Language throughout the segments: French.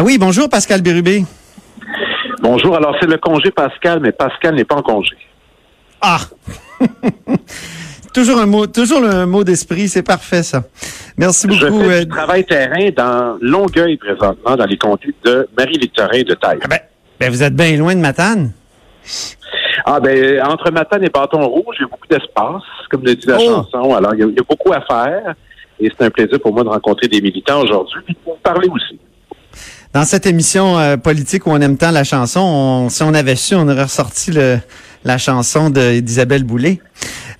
Ah oui, bonjour Pascal Bérubé. Bonjour, alors c'est le congé Pascal, mais Pascal n'est pas en congé. Ah! toujours un mot, toujours le mot d'esprit, c'est parfait ça. Merci beaucoup. Je fais du travail terrain dans Longueuil présentement, dans les conduits de Marie-Victorin de Taille. Ah ben, ben, vous êtes bien loin de Matane. Ah ben entre Matane et Bâton Rouge, il y a beaucoup d'espace, comme le dit la Oh. chanson. Alors il y, a, il y a beaucoup à faire et c'est un plaisir pour moi de rencontrer des militants aujourd'hui et de vous parler aussi. Dans cette émission euh, politique où on aime tant la chanson, on- si on avait su, on aurait ressorti le, la chanson d'Isabelle Boulay.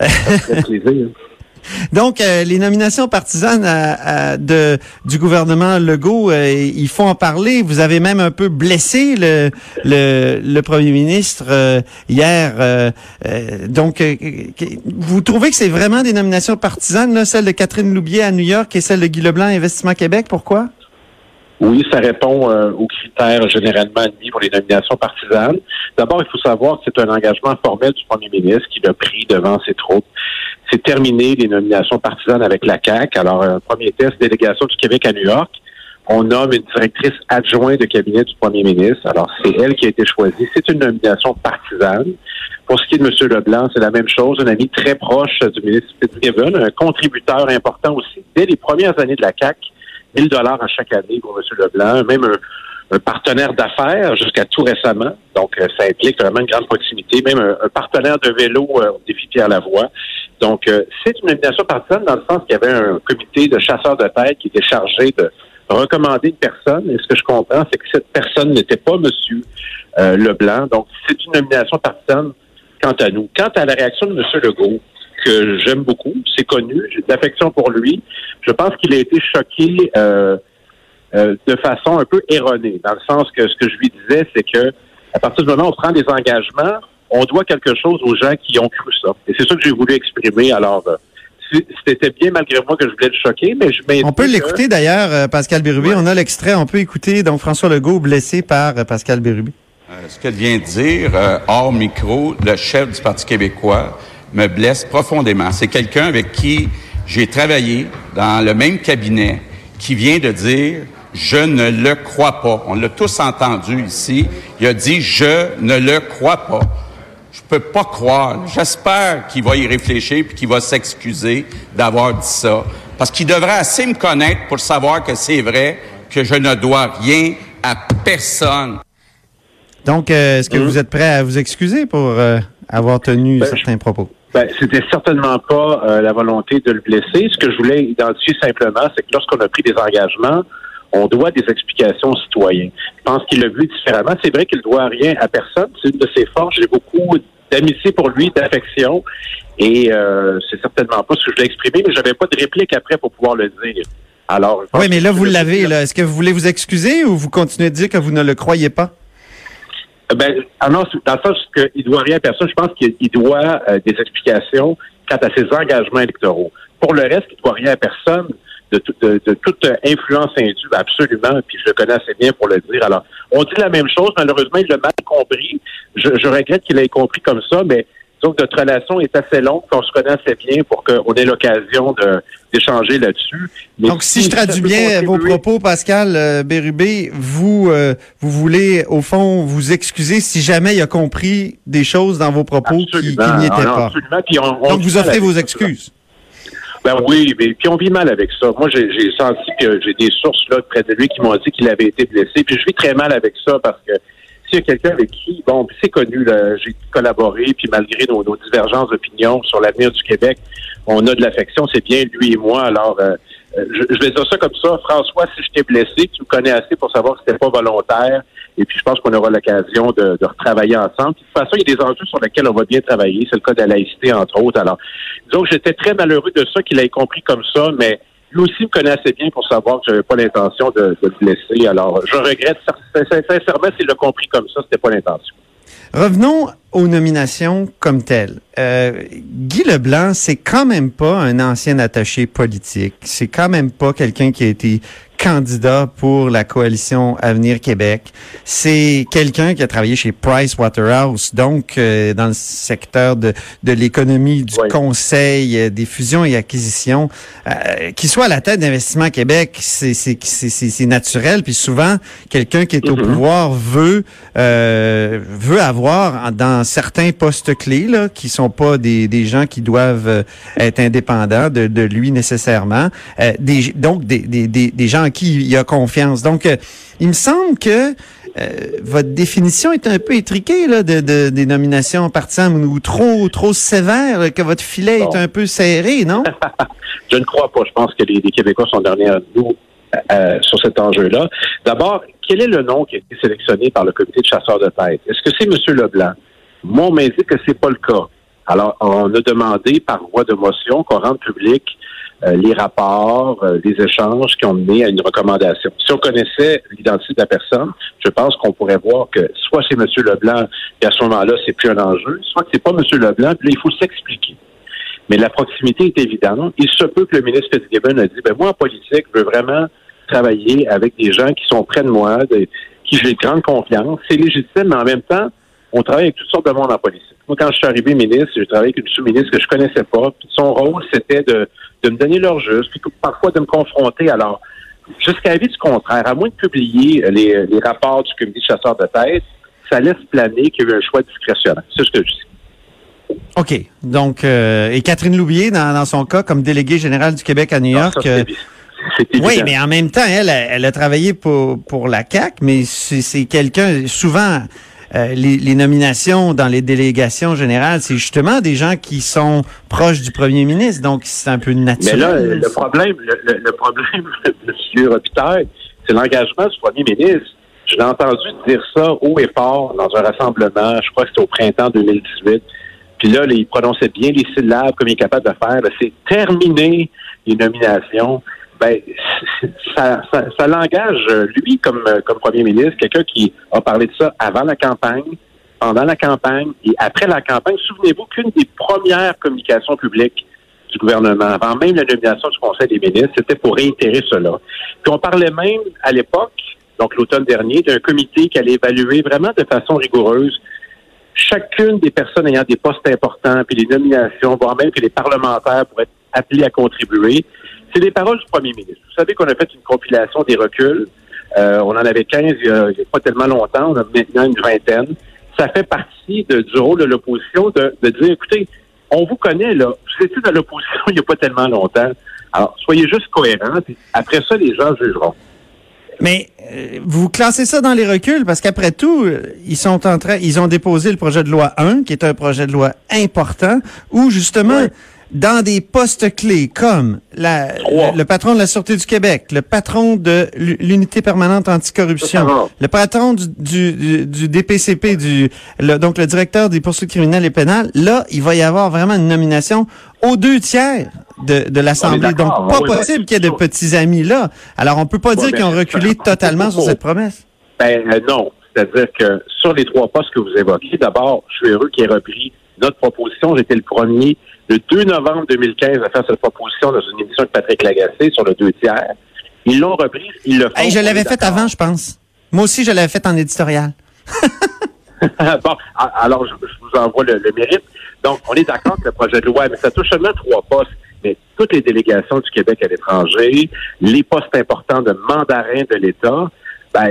Donc, euh, les nominations partisanes à- à- de, du gouvernement Legault, euh, il faut en parler. Vous avez même un peu blessé le, le, le premier ministre euh, hier. euh, euh, donc, euh, vous trouvez que c'est vraiment des nominations partisanes, là, celle de Catherine Loubier à New York et celle de Guy Leblanc à Investissement Québec? Pourquoi? Oui, ça répond euh, aux critères généralement admis pour les nominations partisanes. D'abord, il faut savoir que c'est un engagement formel du premier ministre qui l'a pris devant ses troupes. C'est terminé les nominations partisanes avec la CAQ. Alors, un premier test, délégation du Québec à New York. On nomme une directrice adjointe de cabinet du premier ministre. Alors, c'est elle qui a été choisie. C'est une nomination partisane. Pour ce qui est de M. Leblanc, c'est la même chose. Un ami très proche du ministre Fitzgibbon, un contributeur important aussi dès les premières années de la CAQ. 1000 dollars à chaque année pour M. Leblanc, même un, partenaire d'affaires jusqu'à tout récemment. Donc, euh, ça implique vraiment une grande proximité, même un, un partenaire de vélo euh, au défi Pierre Lavoie. Donc, euh, c'est une nomination partisane dans le sens qu'il y avait un comité de chasseurs de tête qui était chargé de recommander une personne. Et ce que je comprends, c'est que cette personne n'était pas M. Euh, Leblanc. Donc, c'est une nomination partisane quant à nous. Quant à la réaction de M. Legault, que j'aime beaucoup, c'est connu, j'ai de l'affection pour lui. Je pense qu'il a été choqué euh, euh, de façon un peu erronée, dans le sens que ce que je lui disais, c'est que à partir du moment où on prend des engagements, on doit quelque chose aux gens qui ont cru ça. Et c'est ça que j'ai voulu exprimer. Alors, euh, c'était bien malgré moi que je voulais le choquer, mais je On peut l'écouter d'ailleurs, Pascal Bérubé. Ouais. On a l'extrait, on peut écouter donc François Legault blessé par Pascal Bérubé. Euh, ce qu'elle vient de dire, euh, hors micro, le chef du Parti québécois me blesse profondément. C'est quelqu'un avec qui j'ai travaillé dans le même cabinet qui vient de dire je ne le crois pas. On l'a tous entendu ici. Il a dit je ne le crois pas. Je peux pas croire. J'espère qu'il va y réfléchir puis qu'il va s'excuser d'avoir dit ça. Parce qu'il devrait assez me connaître pour savoir que c'est vrai que je ne dois rien à personne. Donc, euh, est-ce que Mhm. vous êtes prêt à vous excuser pour euh, avoir tenu Ben, certains propos? Ben, c'était certainement pas euh, la volonté de le blesser. Ce que je voulais identifier simplement, c'est que lorsqu'on a pris des engagements, on doit des explications aux citoyens. Je pense qu'il l'a vu différemment. C'est vrai qu'il doit rien à personne. C'est une de ses forces. J'ai beaucoup d'amitié pour lui, d'affection. Et euh, c'est certainement pas ce que je voulais exprimer, mais j'avais pas de réplique après pour pouvoir le dire. Alors, Oui, mais là, vous l'avez. là. Est-ce que vous voulez vous excuser ou vous continuez de dire que vous ne le croyez pas? Ben, ah non, dans le sens qu'il doit rien à personne, je pense qu'il il doit euh, des explications quant à ses engagements électoraux. Pour le reste, il doit rien à personne de toute euh, influence indue, absolument, puis je le connais assez bien pour le dire. Alors, on dit la même chose, malheureusement, il l'a mal compris. Je, je regrette qu'il ait compris comme ça, mais donc notre relation est assez longue, qu'on se connaît assez bien pour qu'on ait l'occasion d'échanger là-dessus. Donc, si je traduis bien vos propos, Pascal euh, Bérubé, vous euh, vous voulez, au fond, vous excuser si jamais il a compris des choses dans vos propos qui, n'y étaient Ah non, pas. absolument. Puis on- on Donc, vous offrez vos excuses. Ben oui, mais puis on vit mal avec ça. Moi, j'ai j'ai senti que j'ai des sources là près de lui qui m'ont dit qu'il avait été blessé. Puis je vis très mal avec ça parce que s'il y a quelqu'un avec qui, bon, c'est connu, j'ai collaboré, puis malgré nos, divergences d'opinion sur l'avenir du Québec, on a de l'affection, c'est bien lui et moi. Alors, euh, euh, je, je vais dire ça comme ça. François, si je t'ai blessé, tu me connais assez pour savoir que c'était pas volontaire. Et puis, je pense qu'on aura l'occasion de, de retravailler ensemble. De toute façon, il y a des enjeux sur lesquels on va bien travailler. C'est le cas de la laïcité, entre autres. Alors, disons que j'étais très malheureux de ça, qu'il ait compris comme ça, mais lui aussi me connaît assez bien pour savoir que j'avais pas l'intention de, de le blesser. Alors, je regrette sin- sin- sincèrement s'il l'a compris comme ça, c'était pas l'intention. Revenons aux nominations comme telles. Euh, Guy Leblanc, c'est quand même pas un ancien attaché politique. C'est quand même pas quelqu'un qui a été candidat pour la coalition Avenir Québec. C'est quelqu'un qui a travaillé chez Price Waterhouse, donc euh, dans le secteur de, de l'économie, du conseil, euh, des fusions et acquisitions. Euh, qui soit à la tête d'Investissement Québec, c'est naturel. Puis souvent, quelqu'un qui est au mm-hmm. pouvoir veut veut avoir dans certains postes clés là, qui sont pas des, des gens qui doivent être indépendants de, de lui nécessairement. des, donc des, des, des gens qui il a confiance. Donc, euh, il me semble que euh, votre définition est un peu étriquée là, de, des nominations partisanes ou trop trop sévère, que votre filet est un peu serré, non? Je ne crois pas. Je pense que les, Québécois sont derniers nous euh, sur cet enjeu-là. D'abord, quel est le nom qui a été sélectionné par le comité de chasseurs de tête? Est-ce que c'est M. Leblanc? Moi, on m'a dit que c'est pas le cas. Alors, on a demandé par voie de motion qu'on rende public les rapports, euh, les échanges qui ont mené à une recommandation. Si on connaissait l'identité de la personne, je pense qu'on pourrait voir que soit c'est M. Leblanc, et à ce moment-là, c'est plus un enjeu, soit que c'est pas M. Leblanc, puis là, il faut s'expliquer. Mais la proximité est évidente. Il se peut que le ministre Fitzgibbon a dit, ben moi, en politique, je veux vraiment travailler avec des gens qui sont près de moi, qui j'ai grande confiance. C'est légitime, mais en même temps, on travaille avec toutes sortes de monde en politique. Moi, quand je suis arrivé ministre, j'ai travaillé avec une sous-ministre que je connaissais pas. son rôle, c'était de, de me donner leur juste, puis parfois de me confronter. Alors, jusqu'à avis du contraire, à moins de publier les, les rapports du comité de chasseurs de tête, ça laisse planer qu'il y a eu un choix discrétionnaire. C'est ce que je dis. OK. Donc, euh, et Catherine Loubier, dans, dans, son cas, comme déléguée générale du Québec à New York. Euh, oui, mais en même temps, elle, elle a travaillé pour, pour la CAC, mais c'est quelqu'un, souvent, euh, les, nominations dans les délégations générales, c'est justement des gens qui sont proches du premier ministre, donc c'est un peu naturel. Mais là, le problème, le, problème, M. Robitaille, c'est l'engagement du premier ministre. Je l'ai entendu dire ça haut et fort dans un rassemblement, je crois que c'était au printemps 2018. Puis là, il prononçait bien les syllabes comme il est capable de faire. C'est terminer les nominations ben, ça, ça, l'engage, lui, comme, comme premier ministre, quelqu'un qui a parlé de ça avant la campagne, pendant la campagne et après la campagne. Souvenez-vous qu'une des premières communications publiques du gouvernement, avant même la nomination du Conseil des ministres, c'était pour réitérer cela. Puis on parlait même à l'époque, donc l'automne dernier, d'un comité qui allait évaluer vraiment de façon rigoureuse chacune des personnes ayant des postes importants, puis les nominations, voire même que les parlementaires pourraient être appelés à contribuer. C'est des paroles du premier ministre. Vous savez qu'on a fait une compilation des reculs. Euh, on en avait 15 il n'y a, pas tellement longtemps. On a maintenant une vingtaine. Ça fait partie de, du rôle de l'opposition de, de dire, écoutez, on vous connaît, là. Vous étiez dans l'opposition il n'y a pas tellement longtemps. Alors, soyez juste cohérents. Après ça, les gens jugeront. Mais euh, vous classez ça dans les reculs parce qu'après tout, ils sont en train, ils ont déposé le projet de loi 1, qui est un projet de loi important, où justement dans des postes clés comme la, le, patron de la Sûreté du Québec, le patron de l'unité permanente anticorruption, le patron du, du, du DPCP, du, donc le directeur des poursuites criminelles et pénales, là, il va y avoir vraiment une nomination aux deux tiers de, de l'Assemblée. Donc, pas possible qu'il y ait de petits amis là. Alors, on peut pas dire qu'ils ont reculé totalement sur cette promesse. Ben euh, non. C'est-à-dire que sur les trois postes que vous évoquez, d'abord, je suis heureux qu'il ait repris notre proposition. J'étais le premier le 2 novembre 2015 à faire cette proposition dans une émission de Patrick Lagacé sur le deux tiers. Ils l'ont reprise, ils le font. je l'avais fait avant, je pense. Moi aussi, je l'avais fait en éditorial. bon, alors je, vous envoie le, mérite. Donc, on est d'accord que le projet de loi, mais ça touche seulement trois postes. Mais toutes les délégations du Québec à l'étranger, les postes importants de mandarin de l'État, ben,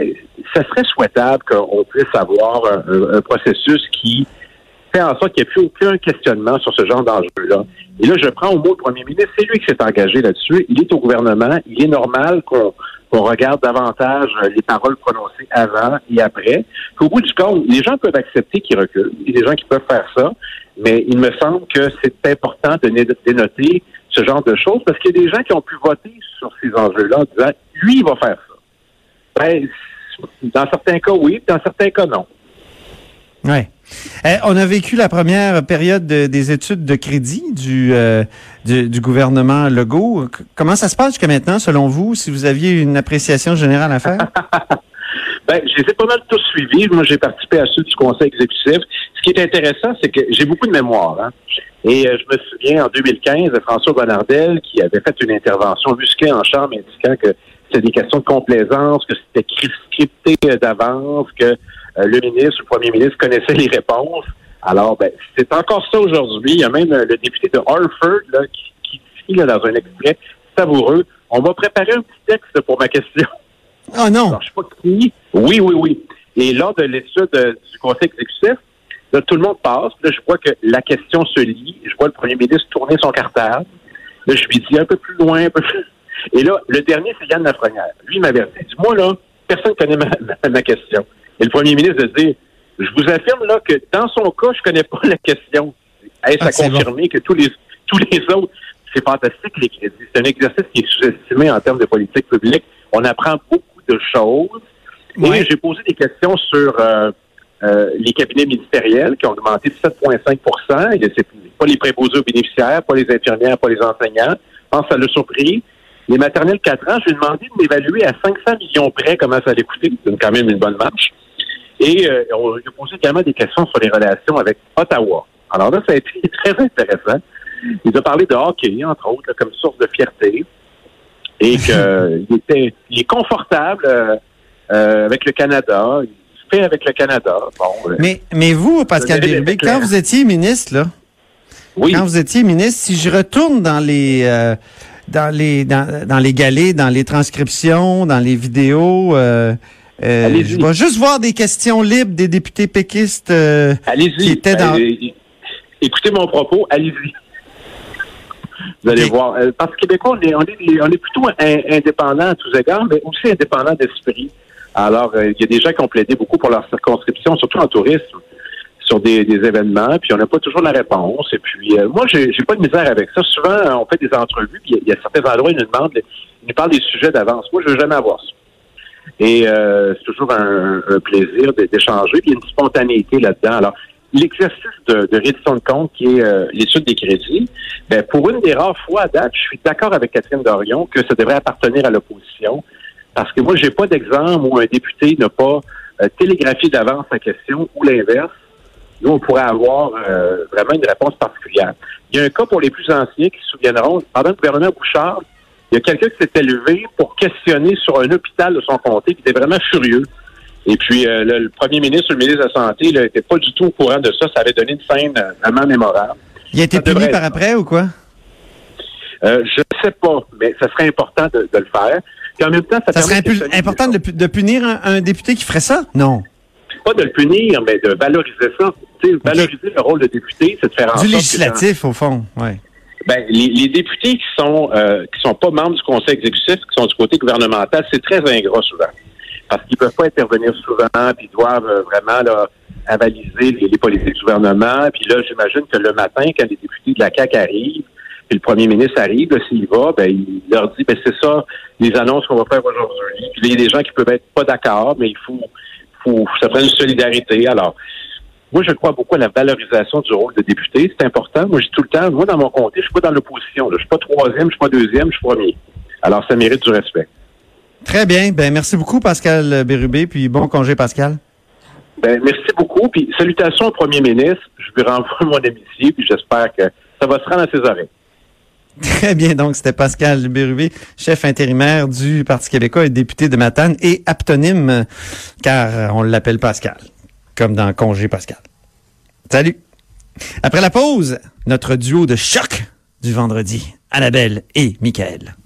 ça serait souhaitable qu'on puisse avoir un processus qui fait en sorte qu'il n'y ait plus aucun questionnement sur ce genre d'enjeu-là. Et là, je prends au mot le premier ministre, c'est lui qui s'est engagé là-dessus. Il est au gouvernement. Il est normal qu'on regarde davantage les paroles prononcées avant et après. Qu'au bout du compte, les gens peuvent accepter qu'ils reculent. Il y a des gens qui peuvent faire ça. Mais il me semble que c'est important de dénoter ce genre de choses parce qu'il y a des gens qui ont pu voter sur ces enjeux-là en disant, lui, il va faire ça. Ben, dans certains cas, oui, dans certains cas, non. Oui. Eh, on a vécu la première période des études de crédit du, euh, du, gouvernement Legault. Comment ça se passe jusqu'à maintenant, selon vous, si vous aviez une appréciation générale à faire? ben, j'ai pas mal tous suivi. Moi, j'ai participé à ceux du conseil exécutif. Ce qui est intéressant, c'est que j'ai beaucoup de mémoire. Hein? Et euh, je me souviens, en 2015, de François Bonnardel, qui avait fait une intervention musquée en chambre indiquant que c'était des questions de complaisance, que c'était scripté d'avance, que le ministre, le premier ministre connaissait les réponses. Alors, ben, c'est encore ça aujourd'hui. Il y a même le député de Harford là, qui, qui dit là, dans un extrait savoureux, on m'a préparé un petit texte pour ma question. Oh non! Alors, je sais pas qui. Oui, oui, oui. Et lors de l'étude du conseil exécutif, Là, tout le monde passe. Là, je vois que la question se lit. Je vois le premier ministre tourner son cartable. Là, je lui dis un peu plus loin, un peu plus. Et là, le dernier, c'est Yann Lafrenière. Lui, il m'avait dit, moi, là, personne ne connaît ma, ma, question. Et le premier ministre a dit, je vous affirme, là, que dans son cas, je connais pas la question. Est-ce ah, à confirmer que tous les, tous les autres, c'est fantastique, les crédits. C'est un exercice qui est sous-estimé en termes de politique publique. On apprend beaucoup de choses. Et j'ai posé des questions sur, euh, euh, les cabinets ministériels qui ont augmenté de 7,5 et c'est pas les préposés aux bénéficiaires, pas les infirmières, pas les enseignants. Je pense que ça l'a surpris. Les maternelles 4 ans, je lui ai demandé de m'évaluer à 500 millions près comment ça allait coûter. C'est quand même une bonne marche. Et euh, on lui a posé également des questions sur les relations avec Ottawa. Alors là, ça a été très intéressant. Il a parlé de hockey, entre autres, comme source de fierté. Et qu'il était il est confortable euh, avec le Canada avec le Canada. Euh, mais, mais vous, Pascal Bérubé, quand vous étiez ministre, là, quand vous étiez ministre, si je retourne dans les euh, dans les dans, les galets, dans les transcriptions, dans les vidéos, euh, je vais juste voir des questions libres des députés péquistes qui étaient dans. écoutez mon propos, allez-y. Vous allez voir. Parce que Québécois, on est, on est, on est plutôt indépendants à tous égards, mais aussi indépendants d'esprit. Alors, euh, il y a des gens qui ont plaidé beaucoup pour leur circonscription, surtout en tourisme, sur des, événements, puis on n'a pas toujours la réponse. Et puis, euh, moi, j'ai, pas de misère avec ça. Souvent, on fait des entrevues, puis il y, a certains endroits, ils nous demandent, ils nous parlent des sujets d'avance. Moi, je veux jamais avoir ça. Et euh, c'est toujours un, plaisir d'échanger, il y a une spontanéité là-dedans. Alors, l'exercice de, de reddition de compte qui est l'étude des crédits, ben, pour une des rares fois à date, je suis d'accord avec Catherine Dorion que ça devrait appartenir à l'opposition. Parce que moi, j'ai pas d'exemple où un député n'a pas euh, télégraphié d'avance sa question ou l'inverse. Nous, on pourrait avoir euh, vraiment une réponse particulière. Il y a un cas pour les plus anciens qui se souviendront, pendant le gouvernement Bouchard, il y a quelqu'un qui s'était levé pour questionner sur un hôpital de son comté qui était vraiment furieux. Et puis, euh, le, premier ministre, le ministre de la Santé, n'était pas du tout au courant de ça. Ça avait donné une scène vraiment mémorable. Il a été puni par après ou quoi? Euh, je ne sais pas, mais ça serait important de, le faire. Puis en même temps, ça, serait important de, punir un, député qui ferait ça? Non. Pas de le punir, mais de valoriser ça. Valoriser le rôle de député, c'est de faire en du législatif, au fond, oui. Ben, les, députés qui sont euh, qui sont pas membres du conseil exécutif, qui sont du côté gouvernemental, c'est très ingrat souvent. Parce qu'ils peuvent pas intervenir souvent, puis ils doivent euh, vraiment là, avaliser les, politiques du gouvernement. Puis là, j'imagine que le matin, quand les députés de la CAQ arrivent, puis le premier ministre arrive, s'il va, ben, il leur dit, ben, c'est ça, les annonces qu'on va faire aujourd'hui. Puis il y a des gens qui peuvent être pas d'accord, mais il faut, faut, ça prend une solidarité. Alors, moi, je crois beaucoup à la valorisation du rôle de député. C'est important. Moi, je dis tout le temps, moi, dans mon comté, je suis pas dans l'opposition. Je suis pas troisième, je suis pas deuxième, je suis premier. Alors, ça mérite du respect. Très bien. Ben, merci beaucoup, Pascal Bérubé, puis bon congé, Pascal. Ben, merci beaucoup. Puis, salutations au premier ministre. Je lui renvoie mon amitié, puis j'espère que ça va se rendre à ses oreilles. Très bien, donc c'était Pascal Bérubé, chef intérimaire du Parti québécois et député de Matane et aptonyme, car on l'appelle Pascal, comme dans Congé Pascal. Salut! Après la pause, notre duo de choc du vendredi, Annabelle et Michael.